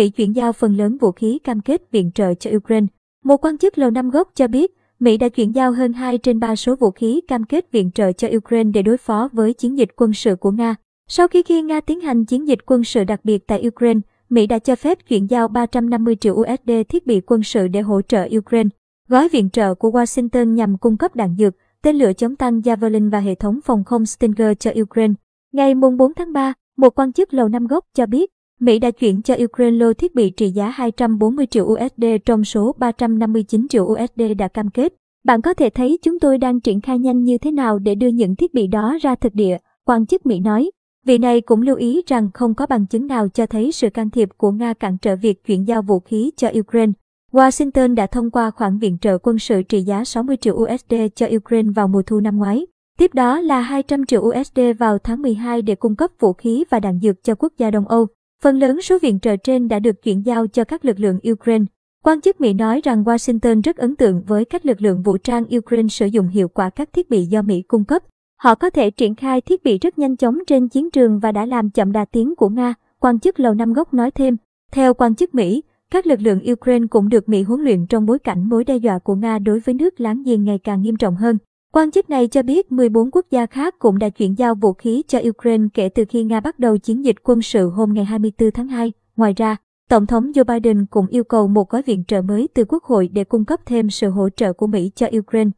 Mỹ chuyển giao phần lớn vũ khí cam kết viện trợ cho Ukraine. Một quan chức Lầu Năm Góc cho biết, Mỹ đã chuyển giao hơn 2 trên 3 số vũ khí cam kết viện trợ cho Ukraine để đối phó với chiến dịch quân sự của Nga. Sau khi khi Nga tiến hành chiến dịch quân sự đặc biệt tại Ukraine, Mỹ đã cho phép chuyển giao 350 triệu USD thiết bị quân sự để hỗ trợ Ukraine. Gói viện trợ của Washington nhằm cung cấp đạn dược, tên lửa chống tăng Javelin và hệ thống phòng không Stinger cho Ukraine. Ngày 4 tháng 3, một quan chức Lầu Năm Góc cho biết, Mỹ đã chuyển cho Ukraine lô thiết bị trị giá 240 triệu USD trong số 359 triệu USD đã cam kết. Bạn có thể thấy chúng tôi đang triển khai nhanh như thế nào để đưa những thiết bị đó ra thực địa, quan chức Mỹ nói. Vị này cũng lưu ý rằng không có bằng chứng nào cho thấy sự can thiệp của Nga cản trở việc chuyển giao vũ khí cho Ukraine. Washington đã thông qua khoản viện trợ quân sự trị giá 60 triệu USD cho Ukraine vào mùa thu năm ngoái. Tiếp đó là 200 triệu USD vào tháng 12 để cung cấp vũ khí và đạn dược cho quốc gia Đông Âu. Phần lớn số viện trợ trên đã được chuyển giao cho các lực lượng Ukraine. Quan chức Mỹ nói rằng Washington rất ấn tượng với cách lực lượng vũ trang Ukraine sử dụng hiệu quả các thiết bị do Mỹ cung cấp. Họ có thể triển khai thiết bị rất nhanh chóng trên chiến trường và đã làm chậm đà tiến của Nga, quan chức Lầu Năm Góc nói thêm. Theo quan chức Mỹ, các lực lượng Ukraine cũng được Mỹ huấn luyện trong bối cảnh mối đe dọa của Nga đối với nước láng giềng ngày càng nghiêm trọng hơn. Quan chức này cho biết 14 quốc gia khác cũng đã chuyển giao vũ khí cho Ukraine kể từ khi Nga bắt đầu chiến dịch quân sự hôm ngày 24 tháng 2. Ngoài ra, Tổng thống Joe Biden cũng yêu cầu một gói viện trợ mới từ Quốc hội để cung cấp thêm sự hỗ trợ của Mỹ cho Ukraine.